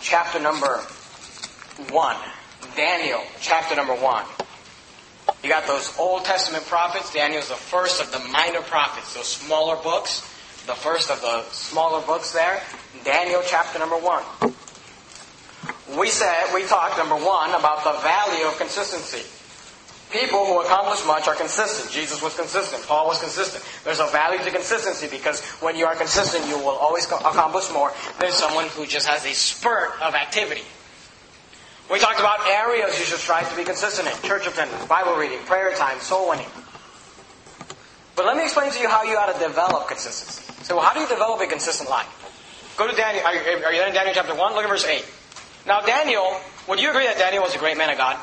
chapter number 1. Daniel, chapter number 1. You got those Old Testament prophets. Daniel's the first of the minor prophets, those smaller books. The first of the smaller books there. Daniel, chapter number 1 we said, we talked, number one, about the value of consistency. People who accomplish much are consistent. Jesus was consistent. Paul was consistent. There's a value to consistency because when you are consistent, you will always accomplish more than someone who just has a spurt of activity. We talked about areas you should strive to be consistent in. Church attendance, Bible reading, prayer time, soul winning. But let me explain to you how you ought to develop consistency. So how do you develop a consistent life? Go to Daniel. Are you, are you in Daniel chapter 1? Look at verse 8. Now, Daniel, would you agree that Daniel was a great man of God?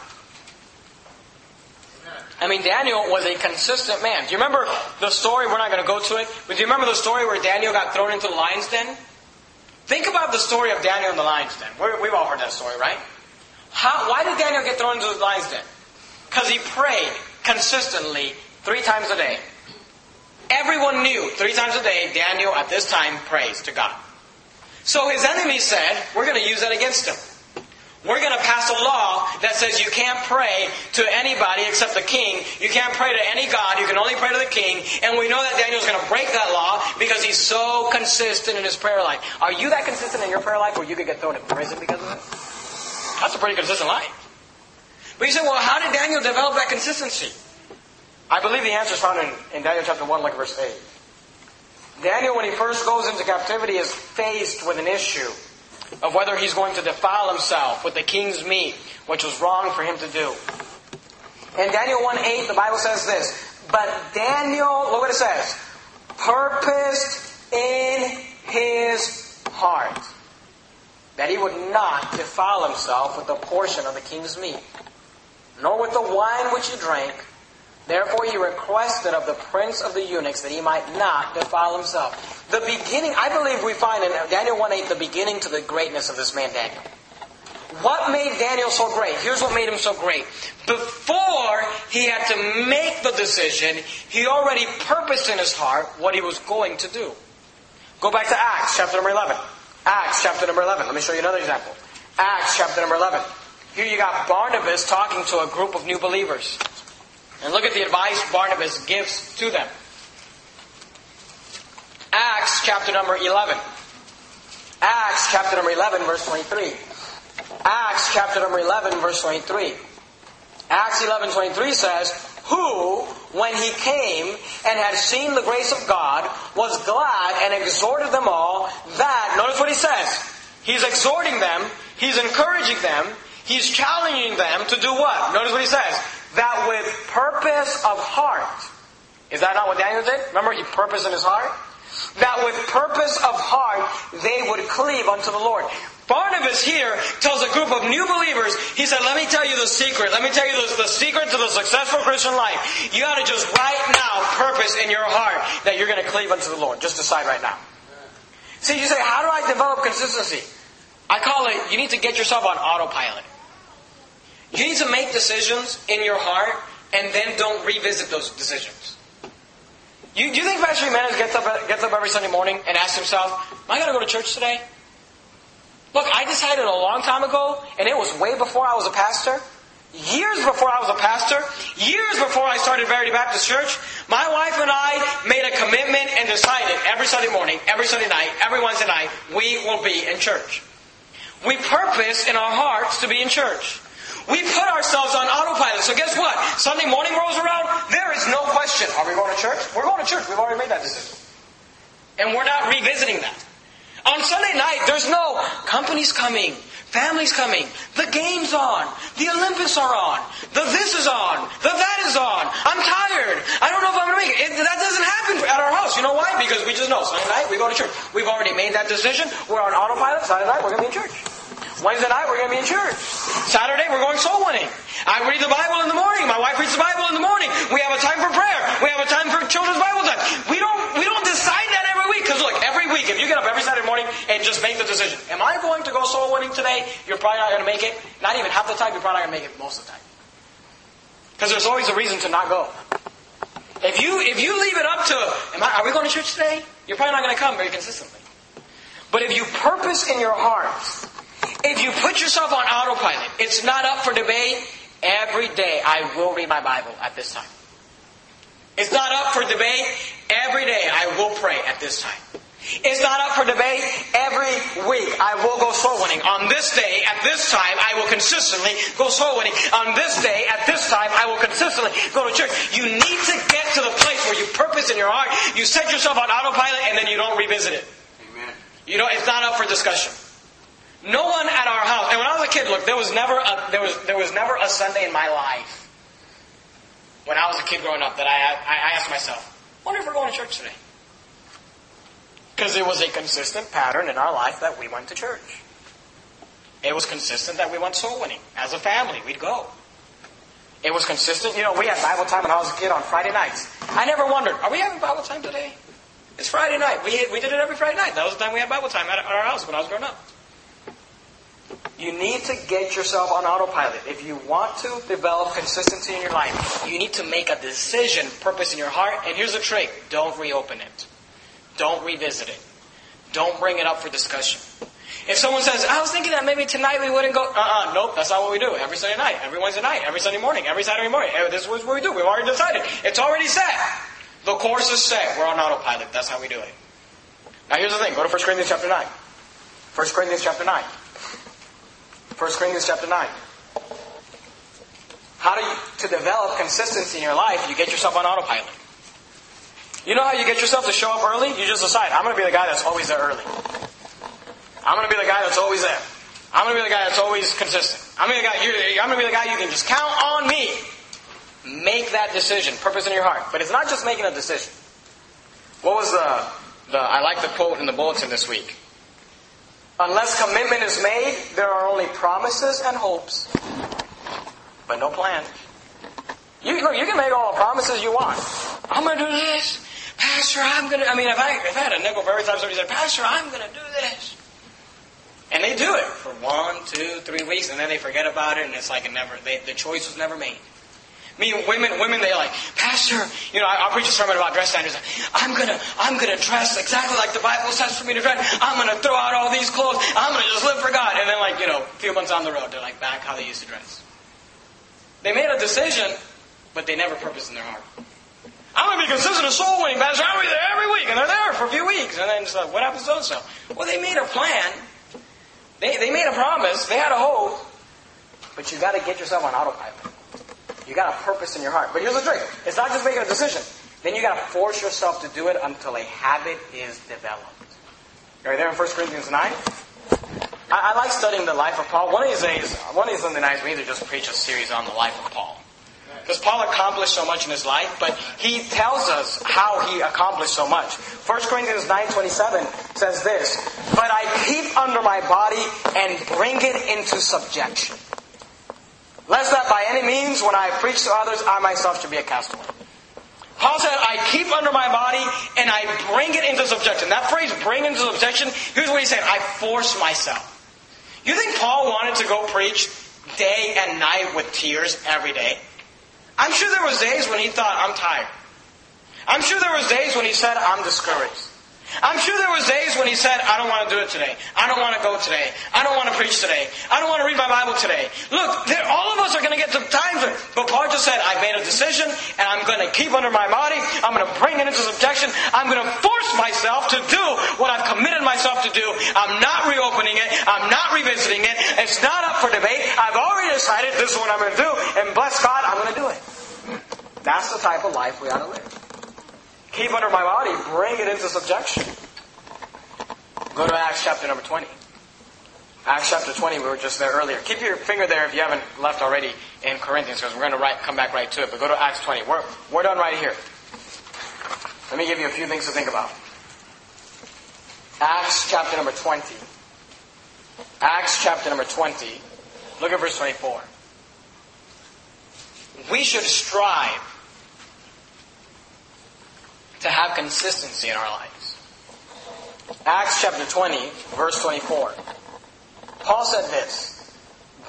I mean, Daniel was a consistent man. Do you remember the story? We're not going to go to it, but do you remember the story where Daniel got thrown into the lion's den? Think about the story of Daniel in the lion's den. we have all heard that story, right? How, why did Daniel get thrown into the lion's den? Because he prayed consistently three times a day. Everyone knew three times a day Daniel at this time prays to God. So his enemies said, We're going to use that against him. We're going to pass a law that says you can't pray to anybody except the king. You can't pray to any God. You can only pray to the king. And we know that Daniel's going to break that law because he's so consistent in his prayer life. Are you that consistent in your prayer life where you could get thrown in prison because of it? That's a pretty consistent life. But you say, well, how did Daniel develop that consistency? I believe the answer is found in, in Daniel chapter 1, like verse 8. Daniel, when he first goes into captivity, is faced with an issue of whether he's going to defile himself with the king's meat, which was wrong for him to do. In Daniel 1 8, the Bible says this But Daniel, look what it says, purposed in his heart that he would not defile himself with a portion of the king's meat, nor with the wine which he drank, Therefore he requested of the prince of the eunuchs that he might not defile himself. The beginning, I believe we find in Daniel 1 8 the beginning to the greatness of this man Daniel. What made Daniel so great? Here's what made him so great. Before he had to make the decision, he already purposed in his heart what he was going to do. Go back to Acts chapter number 11. Acts chapter number 11. Let me show you another example. Acts chapter number 11. Here you got Barnabas talking to a group of new believers. And look at the advice Barnabas gives to them. Acts chapter number 11. Acts chapter number 11, verse 23. Acts chapter number 11, verse 23. Acts 11, 23 says, Who, when he came and had seen the grace of God, was glad and exhorted them all that, notice what he says. He's exhorting them, he's encouraging them, he's challenging them to do what? Notice what he says that with purpose of heart, is that not what Daniel did? Remember, he purposed in his heart? That with purpose of heart, they would cleave unto the Lord. Barnabas here tells a group of new believers, he said, let me tell you the secret. Let me tell you the, the secret to the successful Christian life. You ought to just right now purpose in your heart that you're going to cleave unto the Lord. Just decide right now. See, you say, how do I develop consistency? I call it, you need to get yourself on autopilot. You need to make decisions in your heart and then don't revisit those decisions. You, do you think Pastor Jimenez gets up, gets up every Sunday morning and asks himself, Am I going to go to church today? Look, I decided a long time ago, and it was way before I was a pastor. Years before I was a pastor, years before I started Verity Baptist Church, my wife and I made a commitment and decided every Sunday morning, every Sunday night, every Wednesday night, we will be in church. We purpose in our hearts to be in church. We put ourselves on autopilot. So guess what? Sunday morning rolls around, there is no question. Are we going to church? We're going to church. We've already made that decision. And we're not revisiting that. On Sunday night, there's no companies coming, families coming, the game's on, the Olympics are on, the this is on, the that is on. I'm tired. I don't know if I'm going to make it. it. That doesn't happen at our house. You know why? Because we just know Sunday night we go to church. We've already made that decision. We're on autopilot. Sunday night we're going to be in church. Wednesday night we're going to be in church. Saturday we're going soul winning. I read the Bible in the morning. My wife reads the Bible in the morning. We have a time for prayer. We have a time for children's Bible time. We don't we don't decide that every week because look, every week if you get up every Saturday morning and just make the decision, am I going to go soul winning today? You're probably not going to make it. Not even half the time. You're probably not going to make it most of the time. Because there's always a reason to not go. If you if you leave it up to, I, are we going to church today? You're probably not going to come very consistently. But if you purpose in your heart if you put yourself on autopilot, it's not up for debate. Every day I will read my Bible at this time. It's not up for debate. Every day I will pray at this time. It's not up for debate. Every week I will go soul winning. On this day, at this time, I will consistently go soul winning. On this day, at this time, I will consistently go to church. You need to get to the place where you purpose in your heart, you set yourself on autopilot, and then you don't revisit it. Amen. You know, it's not up for discussion. No one at our house. And when I was a kid, look, there was never a, there was there was never a Sunday in my life when I was a kid growing up that I I asked myself, wonder if we're going to church today. Because it was a consistent pattern in our life that we went to church. It was consistent that we went soul winning. As a family, we'd go. It was consistent. You know, we had Bible time when I was a kid on Friday nights. I never wondered, are we having Bible time today? It's Friday night. We, we did it every Friday night. That was the time we had Bible time at our house when I was growing up. You need to get yourself on autopilot. If you want to develop consistency in your life, you need to make a decision, purpose in your heart. And here's the trick don't reopen it, don't revisit it, don't bring it up for discussion. If someone says, I was thinking that maybe tonight we wouldn't go, uh uh nope, that's not what we do. Every Sunday night, every Wednesday night, every Sunday morning, every Saturday morning. This is what we do. We've already decided. It's already set. The course is set. We're on autopilot. That's how we do it. Now here's the thing. Go to 1 Corinthians chapter 9. 1 Corinthians chapter 9. 1 Corinthians chapter 9. How do you, to develop consistency in your life, you get yourself on autopilot. You know how you get yourself to show up early? You just decide, I'm going to be the guy that's always there early. I'm going to be the guy that's always there. I'm going to be the guy that's always consistent. I'm going to be the guy, you can just count on me. Make that decision, purpose in your heart. But it's not just making a decision. What was the, the I like the quote in the bulletin this week. Unless commitment is made, there are only promises and hopes, but no plan. You, you can make all the promises you want. I'm going to do this. Pastor, I'm going to, I mean, if I, if I had a nickel for every time somebody said, Pastor, I'm going to do this. And they do it for one, two, three weeks, and then they forget about it, and it's like it never, they, the choice was never made. Me, women, women, they like, Pastor, you know, I, will preach a sermon about dress standards. I'm gonna, I'm gonna dress exactly like the Bible says for me to dress. I'm gonna throw out all these clothes. I'm gonna just live for God. And then, like, you know, a few months on the road, they're like back how they used to dress. They made a decision, but they never purposed in their heart. I'm gonna be consistent in soul winning, Pastor. Gonna be there every week, and they're there for a few weeks, and then it's like, what happens to so? Well, they made a plan. They, they made a promise. They had a hope, but you got to get yourself on autopilot. You got a purpose in your heart. But here's the trick. It's not just making a decision. Then you got to force yourself to do it until a habit is developed. Are you there in 1 Corinthians 9? I, I, like studying the life of Paul. One of these days, one of these Sunday nights, we need to just preach a series on the life of Paul. Because Paul accomplished so much in his life, but he tells us how he accomplished so much. 1 Corinthians 9.27 says this, But I keep under my body and bring it into subjection Lest that by any means, when I preach to others, I myself should be a castaway. Paul said, I keep under my body and I bring it into subjection. That phrase, bring into subjection, here's what he's saying. I force myself. You think Paul wanted to go preach day and night with tears every day? I'm sure there was days when he thought, I'm tired. I'm sure there was days when he said, I'm discouraged. I'm sure there was days when he said, I don't want to do it today. I don't want to go today. I don't want to preach today. I don't want to read my Bible today. Look, all of us are going to get to times, but Paul just said, I've made a decision and I'm going to keep under my body. I'm going to bring it into subjection. I'm going to force myself to do what I've committed myself to do. I'm not reopening it. I'm not revisiting it. It's not up for debate. I've already decided this is what I'm going to do and bless God, I'm going to do it. That's the type of life we ought to live keep under my body, bring it into subjection. Go to Acts chapter number 20. Acts chapter 20, we were just there earlier. Keep your finger there if you haven't left already in Corinthians, because we're going to write, come back right to it. But go to Acts 20. We're, we're done right here. Let me give you a few things to think about. Acts chapter number 20. Acts chapter number 20. Look at verse 24. We should strive to have consistency in our lives. Acts chapter 20, verse 24. Paul said this,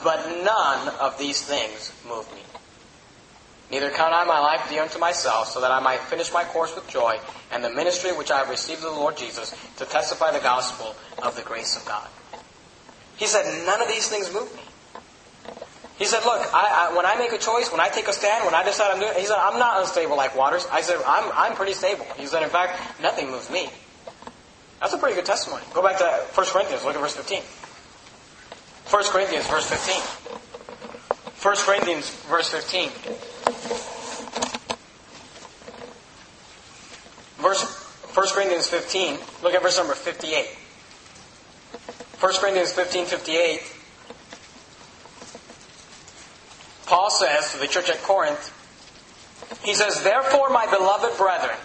But none of these things move me. Neither count I my life dear unto myself, so that I might finish my course with joy, and the ministry which I have received of the Lord Jesus, to testify the gospel of the grace of God. He said, None of these things move me. He said, Look, I, I, when I make a choice, when I take a stand, when I decide I'm doing he said, I'm not unstable like waters. I said, I'm, I'm pretty stable. He said, In fact, nothing moves me. That's a pretty good testimony. Go back to 1 Corinthians, look at verse 15. 1 Corinthians, verse 15. 1 Corinthians, verse 15. Verse 1 Corinthians 15, look at verse number 58. 1 Corinthians 15, 58. Paul says to the church at Corinth, he says, Therefore, my beloved brethren,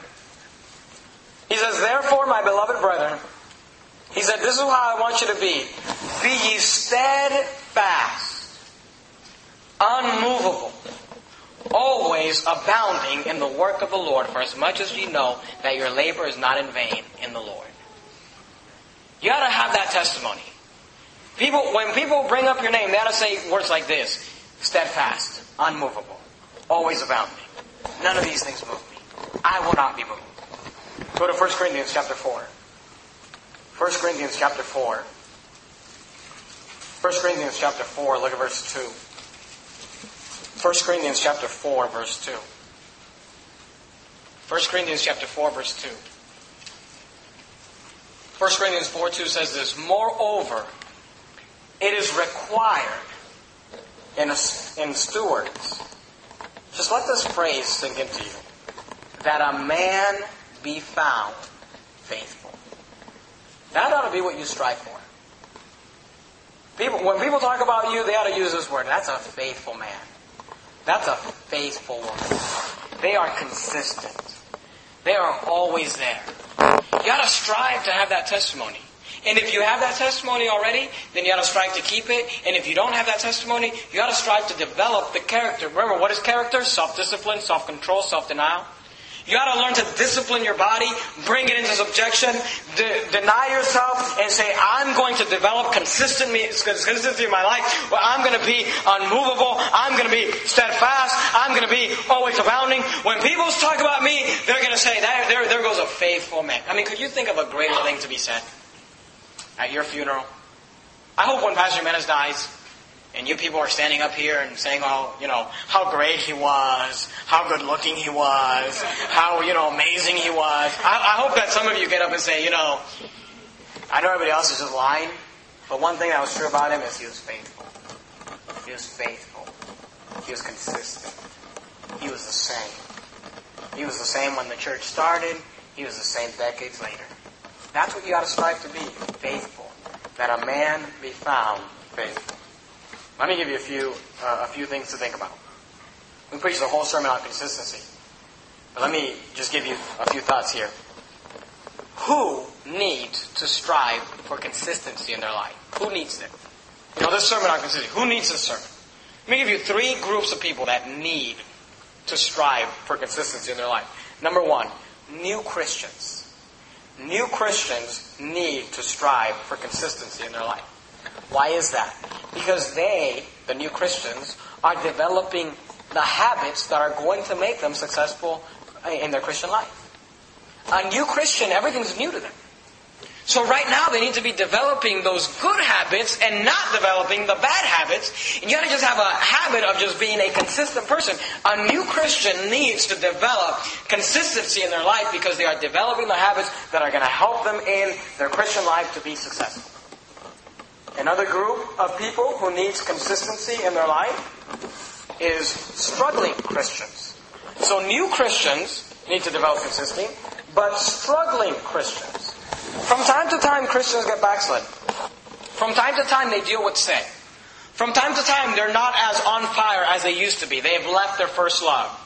he says, Therefore, my beloved brethren, he said, This is how I want you to be. Be ye steadfast, unmovable, always abounding in the work of the Lord, for as much as ye know that your labor is not in vain in the Lord. You ought to have that testimony. People, when people bring up your name, they ought to say words like this steadfast, unmovable, always about me. None of these things move me. I will not be moved. Go to 1 Corinthians chapter 4. 1 Corinthians chapter 4. 1 Corinthians chapter 4, look at verse 2. 1 Corinthians chapter 4, verse 2. 1 Corinthians chapter 4, verse 2. 1 Corinthians 4, 2 says this, Moreover, it is required in, in stewards, just let this phrase sink into you, that a man be found faithful. That ought to be what you strive for. People, when people talk about you, they ought to use this word. That's a faithful man. That's a faithful woman. They are consistent. They are always there. You ought to strive to have that testimony. And if you have that testimony already, then you ought to strive to keep it. And if you don't have that testimony, you ought to strive to develop the character. Remember, what is character? Self-discipline, self-control, self-denial. You got to learn to discipline your body, bring it into subjection, de- deny yourself, and say, I'm going to develop consistency, consistency in my life where I'm going to be unmovable, I'm going to be steadfast, I'm going to be always abounding. When people talk about me, they're going to say, there, there, there goes a faithful man. I mean, could you think of a greater thing to be said at your funeral? I hope when Pastor Jimenez dies, and you people are standing up here and saying, oh, you know, how great he was, how good looking he was, how, you know, amazing he was. I, I hope that some of you get up and say, you know, I know everybody else is just lying, but one thing that was true about him is he was faithful. He was faithful. He was consistent. He was the same. He was the same when the church started. He was the same decades later. That's what you got to strive to be, faithful. That a man be found faithful. Let me give you a few, uh, a few things to think about. We preached the whole sermon on consistency. But let me just give you a few thoughts here. Who needs to strive for consistency in their life? Who needs it? You know, this sermon on consistency, who needs this sermon? Let me give you three groups of people that need to strive for consistency in their life. Number one, new Christians. New Christians need to strive for consistency in their life. Why is that? Because they, the new Christians, are developing the habits that are going to make them successful in their Christian life. A new Christian, everything's new to them. So right now they need to be developing those good habits and not developing the bad habits. And you gotta just have a habit of just being a consistent person. A new Christian needs to develop consistency in their life because they are developing the habits that are gonna help them in their Christian life to be successful. Another group of people who needs consistency in their life is struggling Christians. So new Christians need to develop consistency, but struggling Christians. From time to time, Christians get backslid. From time to time, they deal with sin. From time to time, they're not as on fire as they used to be. They have left their first love.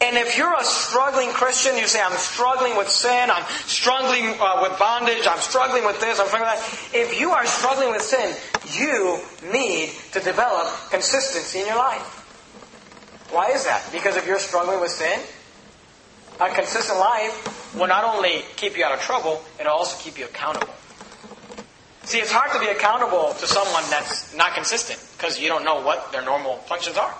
And if you're a struggling Christian, you say, I'm struggling with sin, I'm struggling uh, with bondage, I'm struggling with this, I'm struggling with that. If you are struggling with sin, you need to develop consistency in your life. Why is that? Because if you're struggling with sin, a consistent life will not only keep you out of trouble, it'll also keep you accountable. See, it's hard to be accountable to someone that's not consistent because you don't know what their normal functions are.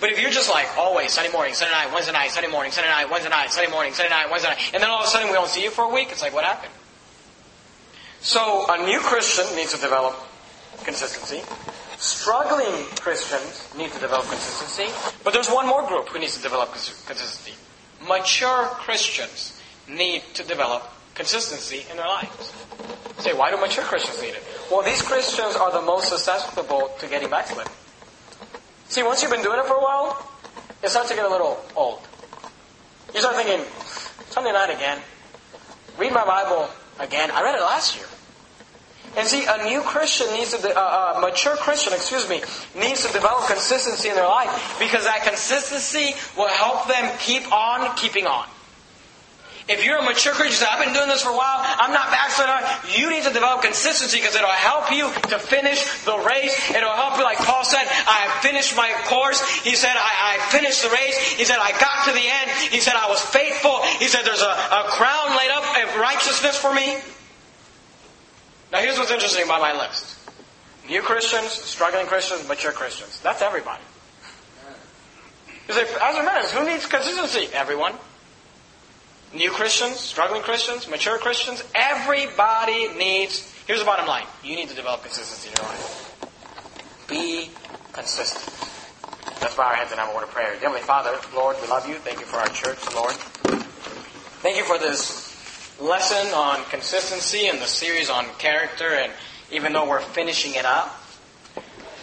But if you're just like always Sunday morning, Sunday night, Wednesday night, Sunday morning, Sunday night, Wednesday night, Sunday morning, Sunday night, Wednesday night, and then all of a sudden we don't see you for a week, it's like what happened? So a new Christian needs to develop consistency. Struggling Christians need to develop consistency. But there's one more group who needs to develop consistency. Mature Christians need to develop consistency in their lives. say, why do mature Christians need it? Well, these Christians are the most susceptible to getting backslid. See, once you've been doing it for a while, it starts to get a little old. You start thinking, Sunday night again. Read my Bible again. I read it last year. And see, a new Christian needs to, uh, a mature Christian, excuse me, needs to develop consistency in their life because that consistency will help them keep on keeping on. If you're a mature Christian, I've been doing this for a while, I'm not backsliding. You need to develop consistency because it'll help you to finish the race. It'll help you, like Paul said, I have finished my course. He said, I, I finished the race. He said, I got to the end. He said, I was faithful. He said, there's a, a crown laid up of righteousness for me. Now here's what's interesting about my list. New Christians, struggling Christians, mature Christians. That's everybody. You say, as a man, who needs consistency? Everyone. New Christians, struggling Christians, mature Christians, everybody needs, here's the bottom line. You need to develop consistency in your life. Be consistent. Let's bow our heads and have a word of prayer. Heavenly Father, Lord, we love you. Thank you for our church, Lord. Thank you for this lesson on consistency and the series on character, and even though we're finishing it up,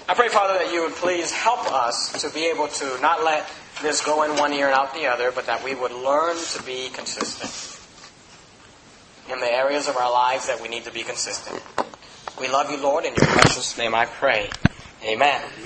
I pray, Father, that you would please help us to be able to not let this go in one ear and out the other, but that we would learn to be consistent in the areas of our lives that we need to be consistent. We love you, Lord. In your precious name I pray. Amen.